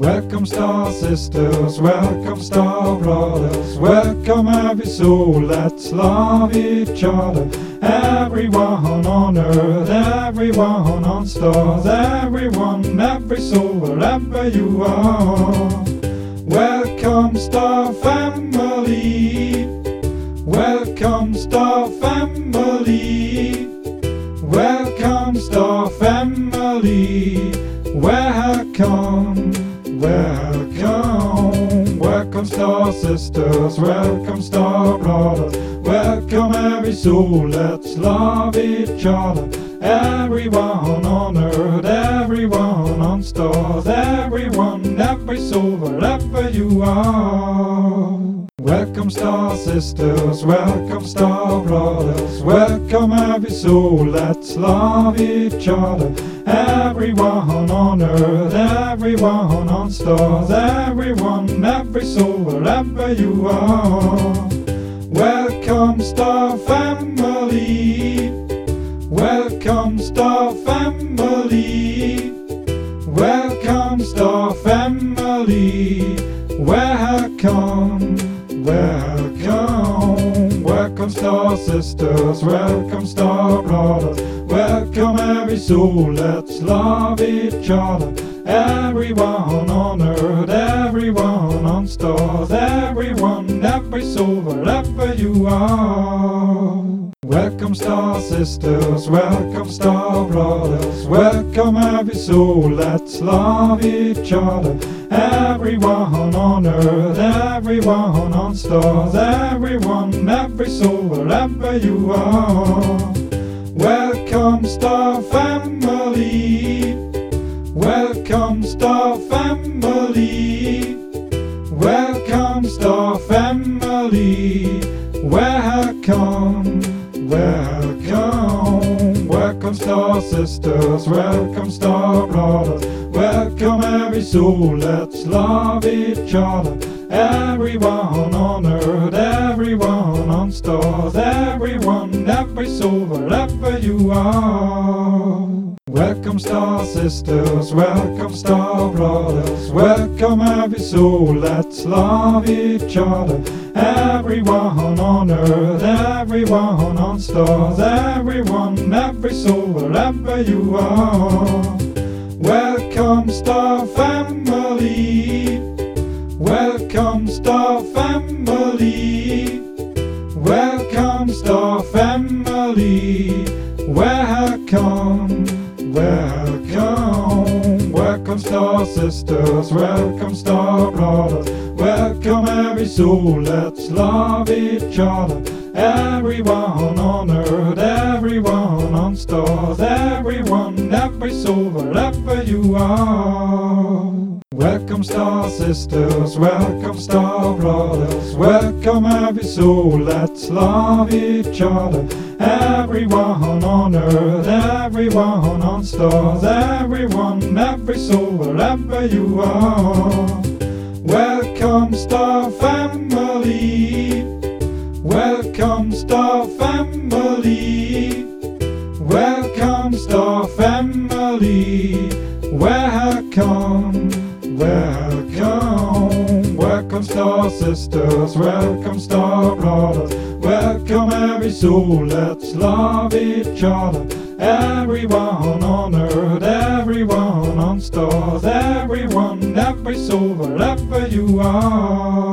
Welcome star sisters, welcome star brothers, welcome every soul, let's love each other. Everyone on earth, everyone on stars, everyone, every soul, wherever you are. Welcome star family, welcome star family, welcome star family, welcome. Welcome, welcome star sisters, welcome star brothers, welcome every soul, let's love each other. Everyone on earth, everyone on stars, everyone, every soul, wherever you are. Welcome star sisters, welcome star brothers, welcome every soul, let's love each other. Everyone on earth, everyone on stars, everyone, every soul, wherever you are. Welcome star family, welcome star family, welcome star family, welcome. Welcome, welcome star sisters, welcome star brothers, welcome every soul, let's love each other. Everyone on earth, everyone on stars, everyone, every soul, wherever you are. Welcome star sisters, welcome star brothers, welcome every soul, let's love each other. Everyone on earth, everyone on stars, everyone, every soul, wherever you are. Welcome star family, welcome star family, welcome star family, welcome. Welcome, welcome star sisters, welcome star brothers, welcome every soul, let's love each other. Everyone on earth, everyone on stars, everyone, every soul, wherever you are. Welcome star sisters, welcome star brothers, welcome every soul, let's love each other. Everyone on earth, everyone on stars, everyone, every soul, wherever you are. Welcome star family, welcome star family, welcome star family, welcome. Welcome, welcome star sisters, welcome star brothers, welcome every soul, let's love each other. Everyone on earth, everyone on stars, everyone, every soul, wherever you are. Welcome star sisters, welcome star brothers, welcome every soul, let's love each other. Everyone on earth, everyone on stars, everyone, every soul, wherever you are. Welcome star family, welcome star family, welcome star family, welcome. Welcome, welcome star sisters, welcome star brothers, welcome every soul, let's love each other. Everyone on earth, everyone on stars, everyone, every soul, wherever you are.